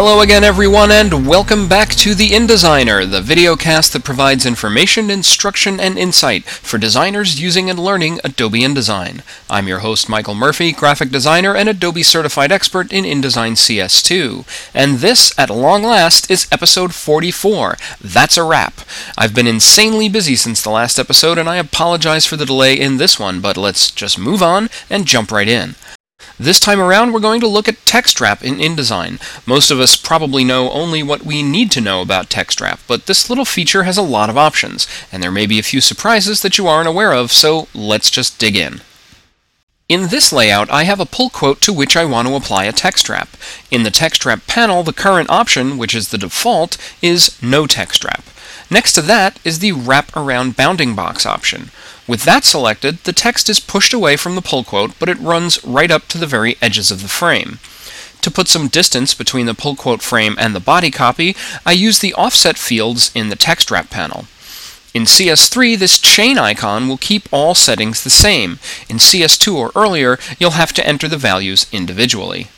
Hello again everyone and welcome back to The InDesigner, the videocast that provides information, instruction, and insight for designers using and learning Adobe InDesign. I'm your host Michael Murphy, graphic designer and Adobe certified expert in InDesign CS2. And this, at long last, is episode 44. That's a wrap. I've been insanely busy since the last episode and I apologize for the delay in this one, but let's just move on and jump right in. This time around, we're going to look at TextWrap in InDesign. Most of us probably know only what we need to know about TextWrap, but this little feature has a lot of options, and there may be a few surprises that you aren't aware of, so let's just dig in. In this layout, I have a pull quote to which I want to apply a text wrap. In the text wrap panel, the current option, which is the default, is no text wrap. Next to that is the wrap around bounding box option. With that selected, the text is pushed away from the pull quote, but it runs right up to the very edges of the frame. To put some distance between the pull quote frame and the body copy, I use the offset fields in the text wrap panel. In CS3, this chain icon will keep all settings the same. In CS2 or earlier, you'll have to enter the values individually.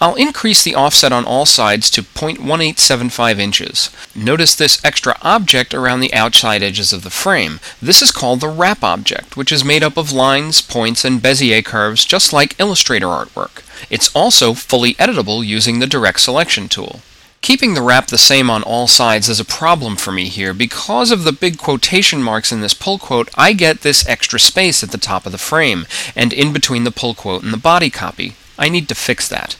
I'll increase the offset on all sides to 0.1875 inches. Notice this extra object around the outside edges of the frame. This is called the wrap object, which is made up of lines, points, and Bezier curves just like Illustrator artwork. It's also fully editable using the Direct Selection tool. Keeping the wrap the same on all sides is a problem for me here. Because of the big quotation marks in this pull quote, I get this extra space at the top of the frame, and in between the pull quote and the body copy. I need to fix that.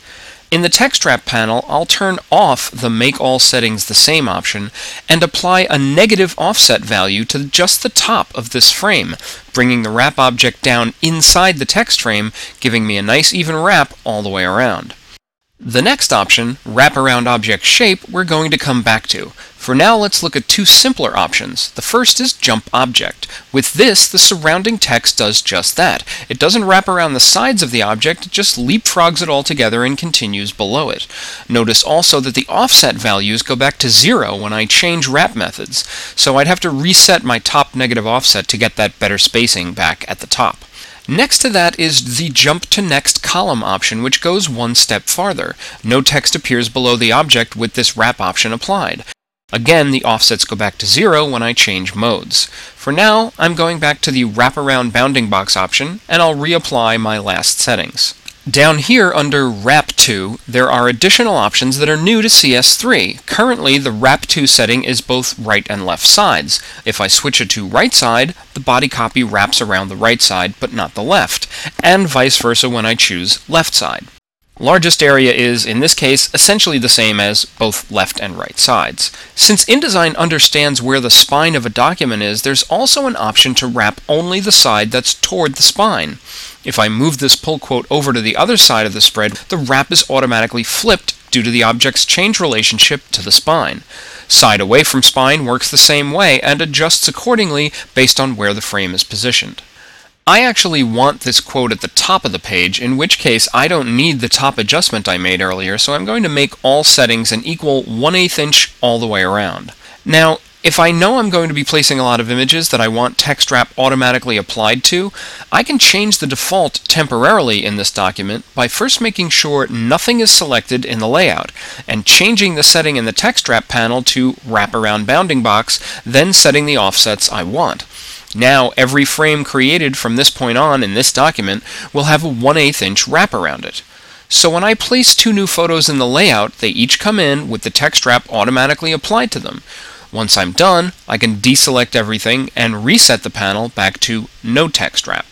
In the text wrap panel, I'll turn off the Make All Settings the Same option and apply a negative offset value to just the top of this frame, bringing the wrap object down inside the text frame, giving me a nice even wrap all the way around. The next option, Wrap Around Object Shape, we're going to come back to. For now, let's look at two simpler options. The first is Jump Object. With this, the surrounding text does just that. It doesn't wrap around the sides of the object, it just leapfrogs it all together and continues below it. Notice also that the offset values go back to zero when I change wrap methods, so I'd have to reset my top negative offset to get that better spacing back at the top. Next to that is the Jump to Next column option, which goes one step farther. No text appears below the object with this wrap option applied. Again, the offsets go back to zero when I change modes. For now, I'm going back to the wraparound bounding box option, and I'll reapply my last settings. Down here under Wrap To, there are additional options that are new to CS3. Currently, the Wrap To setting is both right and left sides. If I switch it to right side, the body copy wraps around the right side but not the left, and vice versa when I choose left side. Largest area is, in this case, essentially the same as both left and right sides. Since InDesign understands where the spine of a document is, there's also an option to wrap only the side that's toward the spine. If I move this pull quote over to the other side of the spread, the wrap is automatically flipped due to the object's change relationship to the spine. Side away from spine works the same way and adjusts accordingly based on where the frame is positioned. I actually want this quote at the top of the page, in which case I don't need the top adjustment I made earlier, so I'm going to make all settings an equal 1 8 inch all the way around. Now, if I know I'm going to be placing a lot of images that I want text wrap automatically applied to, I can change the default temporarily in this document by first making sure nothing is selected in the layout, and changing the setting in the text wrap panel to wrap around bounding box, then setting the offsets I want. Now, every frame created from this point on in this document will have a 1 8 inch wrap around it. So when I place two new photos in the layout, they each come in with the text wrap automatically applied to them. Once I'm done, I can deselect everything and reset the panel back to no text wrap.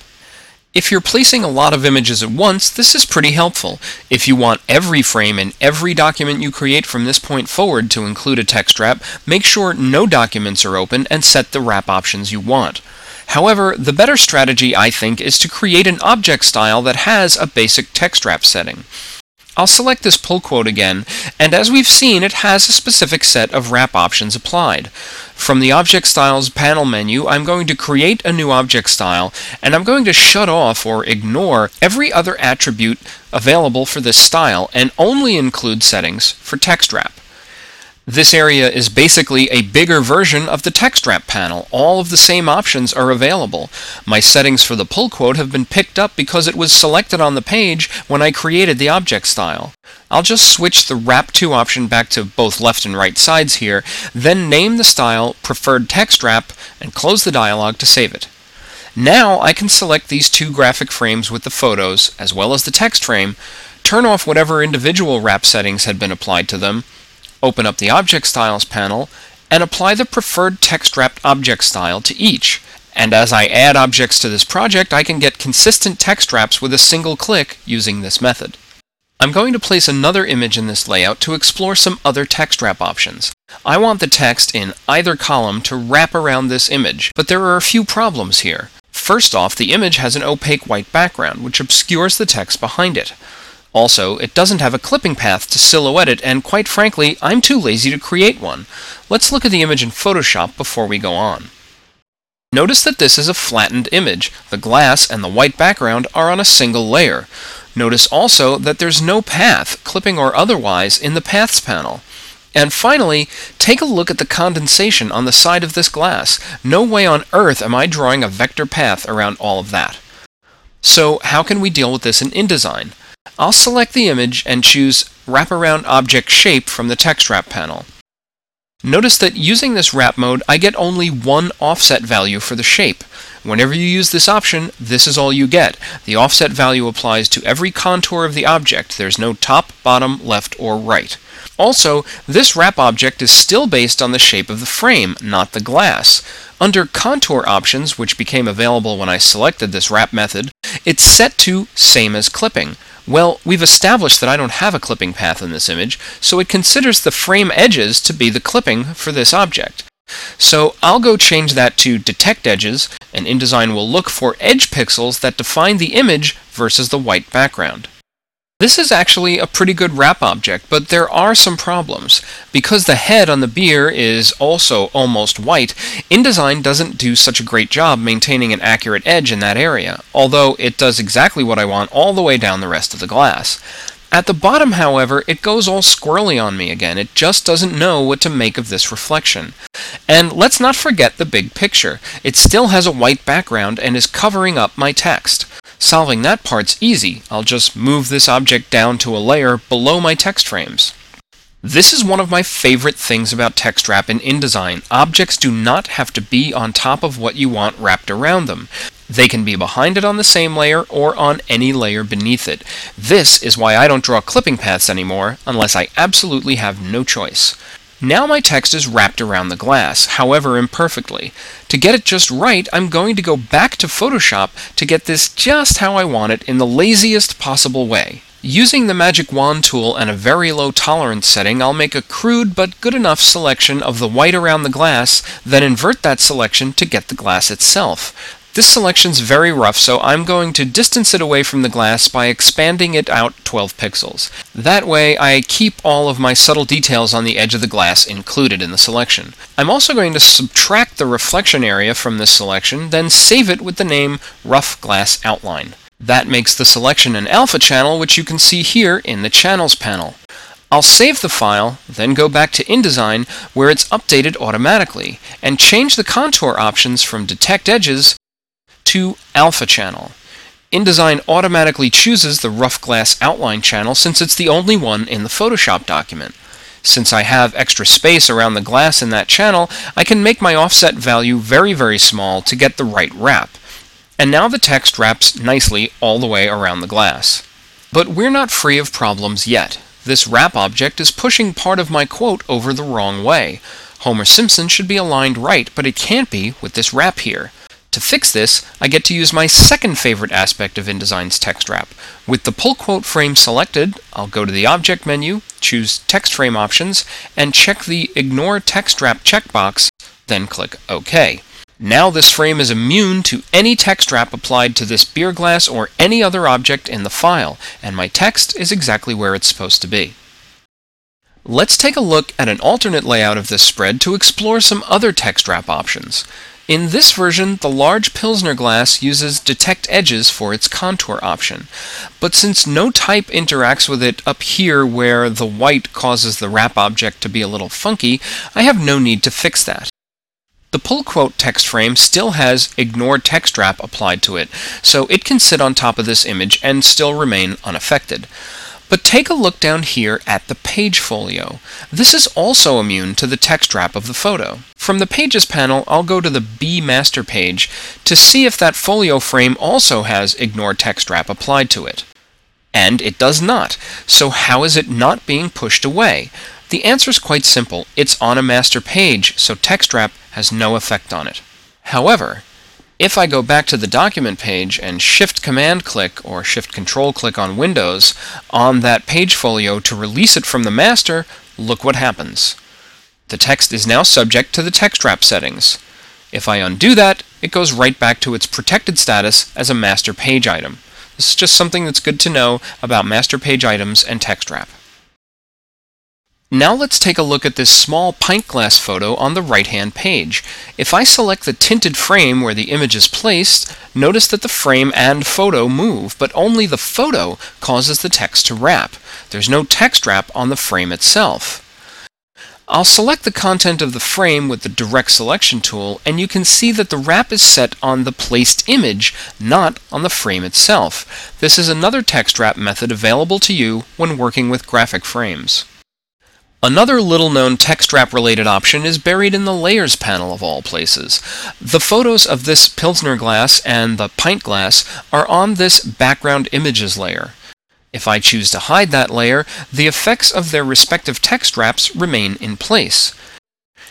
If you're placing a lot of images at once, this is pretty helpful. If you want every frame in every document you create from this point forward to include a text wrap, make sure no documents are open and set the wrap options you want. However, the better strategy, I think, is to create an object style that has a basic text wrap setting. I'll select this pull quote again, and as we've seen, it has a specific set of wrap options applied. From the Object Styles panel menu, I'm going to create a new object style, and I'm going to shut off or ignore every other attribute available for this style and only include settings for text wrap. This area is basically a bigger version of the text wrap panel. All of the same options are available. My settings for the pull quote have been picked up because it was selected on the page when I created the object style. I'll just switch the wrap to option back to both left and right sides here, then name the style preferred text wrap and close the dialog to save it. Now I can select these two graphic frames with the photos as well as the text frame, turn off whatever individual wrap settings had been applied to them, open up the Object Styles panel, and apply the preferred text wrapped object style to each. And as I add objects to this project, I can get consistent text wraps with a single click using this method. I'm going to place another image in this layout to explore some other text wrap options. I want the text in either column to wrap around this image, but there are a few problems here. First off, the image has an opaque white background, which obscures the text behind it. Also, it doesn't have a clipping path to silhouette it, and quite frankly, I'm too lazy to create one. Let's look at the image in Photoshop before we go on. Notice that this is a flattened image. The glass and the white background are on a single layer. Notice also that there's no path, clipping or otherwise, in the Paths panel. And finally, take a look at the condensation on the side of this glass. No way on earth am I drawing a vector path around all of that. So how can we deal with this in InDesign? I'll select the image and choose Wraparound Object Shape from the Text Wrap panel. Notice that using this wrap mode, I get only one offset value for the shape. Whenever you use this option, this is all you get. The offset value applies to every contour of the object. There's no top, bottom, left, or right. Also, this wrap object is still based on the shape of the frame, not the glass. Under Contour options, which became available when I selected this wrap method, it's set to Same as Clipping. Well, we've established that I don't have a clipping path in this image, so it considers the frame edges to be the clipping for this object. So I'll go change that to Detect Edges, and InDesign will look for edge pixels that define the image versus the white background. This is actually a pretty good wrap object, but there are some problems. Because the head on the beer is also almost white, InDesign doesn't do such a great job maintaining an accurate edge in that area, although it does exactly what I want all the way down the rest of the glass. At the bottom, however, it goes all squirrely on me again. It just doesn't know what to make of this reflection. And let's not forget the big picture. It still has a white background and is covering up my text. Solving that part's easy. I'll just move this object down to a layer below my text frames. This is one of my favorite things about text wrap in InDesign. Objects do not have to be on top of what you want wrapped around them. They can be behind it on the same layer or on any layer beneath it. This is why I don't draw clipping paths anymore unless I absolutely have no choice. Now my text is wrapped around the glass, however imperfectly. To get it just right, I'm going to go back to Photoshop to get this just how I want it in the laziest possible way. Using the Magic Wand tool and a very low tolerance setting, I'll make a crude but good enough selection of the white around the glass, then invert that selection to get the glass itself. This selection's very rough, so I'm going to distance it away from the glass by expanding it out 12 pixels. That way, I keep all of my subtle details on the edge of the glass included in the selection. I'm also going to subtract the reflection area from this selection, then save it with the name Rough Glass Outline. That makes the selection an alpha channel, which you can see here in the Channels panel. I'll save the file, then go back to InDesign where it's updated automatically, and change the contour options from Detect Edges to Alpha Channel. InDesign automatically chooses the rough glass outline channel since it's the only one in the Photoshop document. Since I have extra space around the glass in that channel, I can make my offset value very very small to get the right wrap. And now the text wraps nicely all the way around the glass. But we're not free of problems yet. This wrap object is pushing part of my quote over the wrong way. Homer Simpson should be aligned right, but it can't be with this wrap here. To fix this, I get to use my second favorite aspect of InDesign's text wrap. With the pull quote frame selected, I'll go to the Object menu, choose Text Frame Options, and check the Ignore Text Wrap checkbox, then click OK. Now this frame is immune to any text wrap applied to this beer glass or any other object in the file, and my text is exactly where it's supposed to be. Let's take a look at an alternate layout of this spread to explore some other text wrap options. In this version, the large Pilsner glass uses Detect Edges for its contour option. But since no type interacts with it up here where the white causes the wrap object to be a little funky, I have no need to fix that. The pull quote text frame still has ignore text wrap applied to it, so it can sit on top of this image and still remain unaffected. But take a look down here at the page folio. This is also immune to the text wrap of the photo. From the Pages panel, I'll go to the B master page to see if that folio frame also has Ignore Text Wrap applied to it. And it does not. So how is it not being pushed away? The answer is quite simple. It's on a master page, so text wrap has no effect on it. However, if I go back to the document page and shift command click or shift control click on Windows on that page folio to release it from the master, look what happens. The text is now subject to the text wrap settings. If I undo that, it goes right back to its protected status as a master page item. This is just something that's good to know about master page items and text wrap. Now let's take a look at this small pint glass photo on the right-hand page. If I select the tinted frame where the image is placed, notice that the frame and photo move, but only the photo causes the text to wrap. There's no text wrap on the frame itself. I'll select the content of the frame with the direct selection tool and you can see that the wrap is set on the placed image, not on the frame itself. This is another text wrap method available to you when working with graphic frames. Another little known text wrap related option is buried in the Layers panel of all places. The photos of this Pilsner glass and the pint glass are on this background images layer. If I choose to hide that layer, the effects of their respective text wraps remain in place.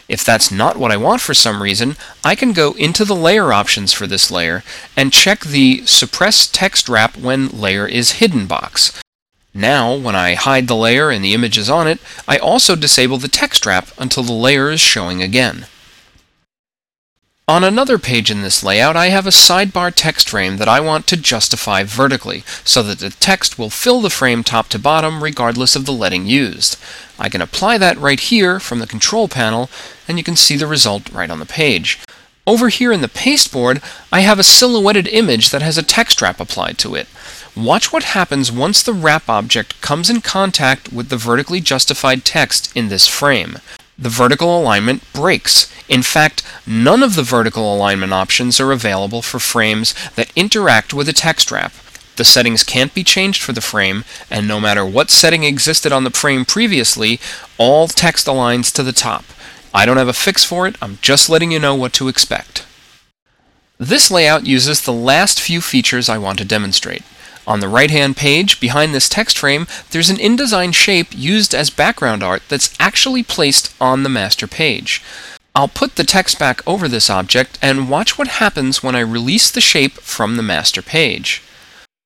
If that's not what I want for some reason, I can go into the layer options for this layer and check the Suppress Text Wrap when Layer is Hidden box. Now, when I hide the layer and the images on it, I also disable the text wrap until the layer is showing again. On another page in this layout, I have a sidebar text frame that I want to justify vertically, so that the text will fill the frame top to bottom regardless of the leading used. I can apply that right here from the control panel, and you can see the result right on the page. Over here in the pasteboard, I have a silhouetted image that has a text wrap applied to it. Watch what happens once the wrap object comes in contact with the vertically justified text in this frame. The vertical alignment breaks. In fact, none of the vertical alignment options are available for frames that interact with a text wrap. The settings can't be changed for the frame, and no matter what setting existed on the frame previously, all text aligns to the top. I don't have a fix for it, I'm just letting you know what to expect. This layout uses the last few features I want to demonstrate. On the right-hand page, behind this text frame, there's an InDesign shape used as background art that's actually placed on the master page. I'll put the text back over this object and watch what happens when I release the shape from the master page.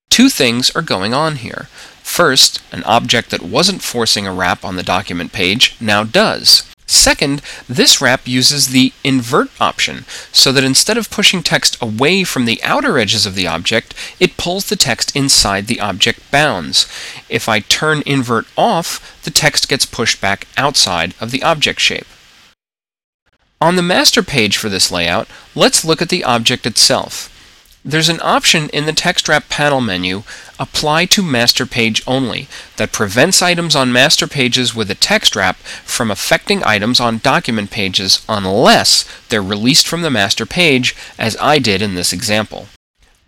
Two things are going on here. First, an object that wasn't forcing a wrap on the document page now does. Second, this wrap uses the invert option, so that instead of pushing text away from the outer edges of the object, it pulls the text inside the object bounds. If I turn invert off, the text gets pushed back outside of the object shape. On the master page for this layout, let's look at the object itself. There's an option in the text wrap panel menu, Apply to Master Page Only, that prevents items on master pages with a text wrap from affecting items on document pages unless they're released from the master page, as I did in this example.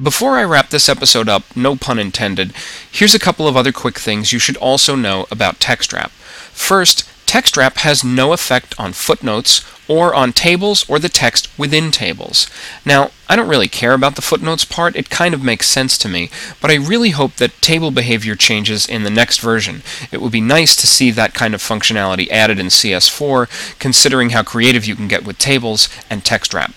Before I wrap this episode up, no pun intended, here's a couple of other quick things you should also know about text wrap. First, text wrap has no effect on footnotes or on tables or the text within tables. Now, I don't really care about the footnotes part, it kind of makes sense to me, but I really hope that table behavior changes in the next version. It would be nice to see that kind of functionality added in CS4, considering how creative you can get with tables and text wrap.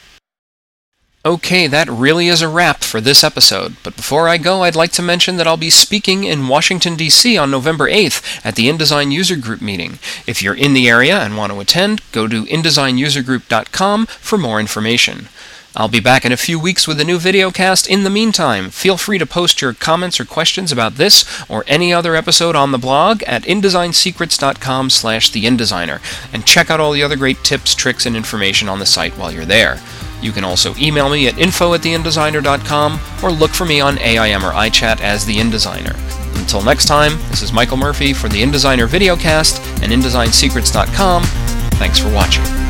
Okay, that really is a wrap for this episode. But before I go, I'd like to mention that I'll be speaking in Washington, D.C. on November 8th at the InDesign User Group meeting. If you're in the area and want to attend, go to InDesignUserGroup.com for more information. I'll be back in a few weeks with a new video cast. In the meantime, feel free to post your comments or questions about this or any other episode on the blog at InDesignSecrets.com slash The InDesigner, and check out all the other great tips, tricks, and information on the site while you're there. You can also email me at info at theindesigner.com or look for me on AIM or iChat as the InDesigner. Until next time, this is Michael Murphy for the InDesigner Videocast and InDesignSecrets.com. Thanks for watching.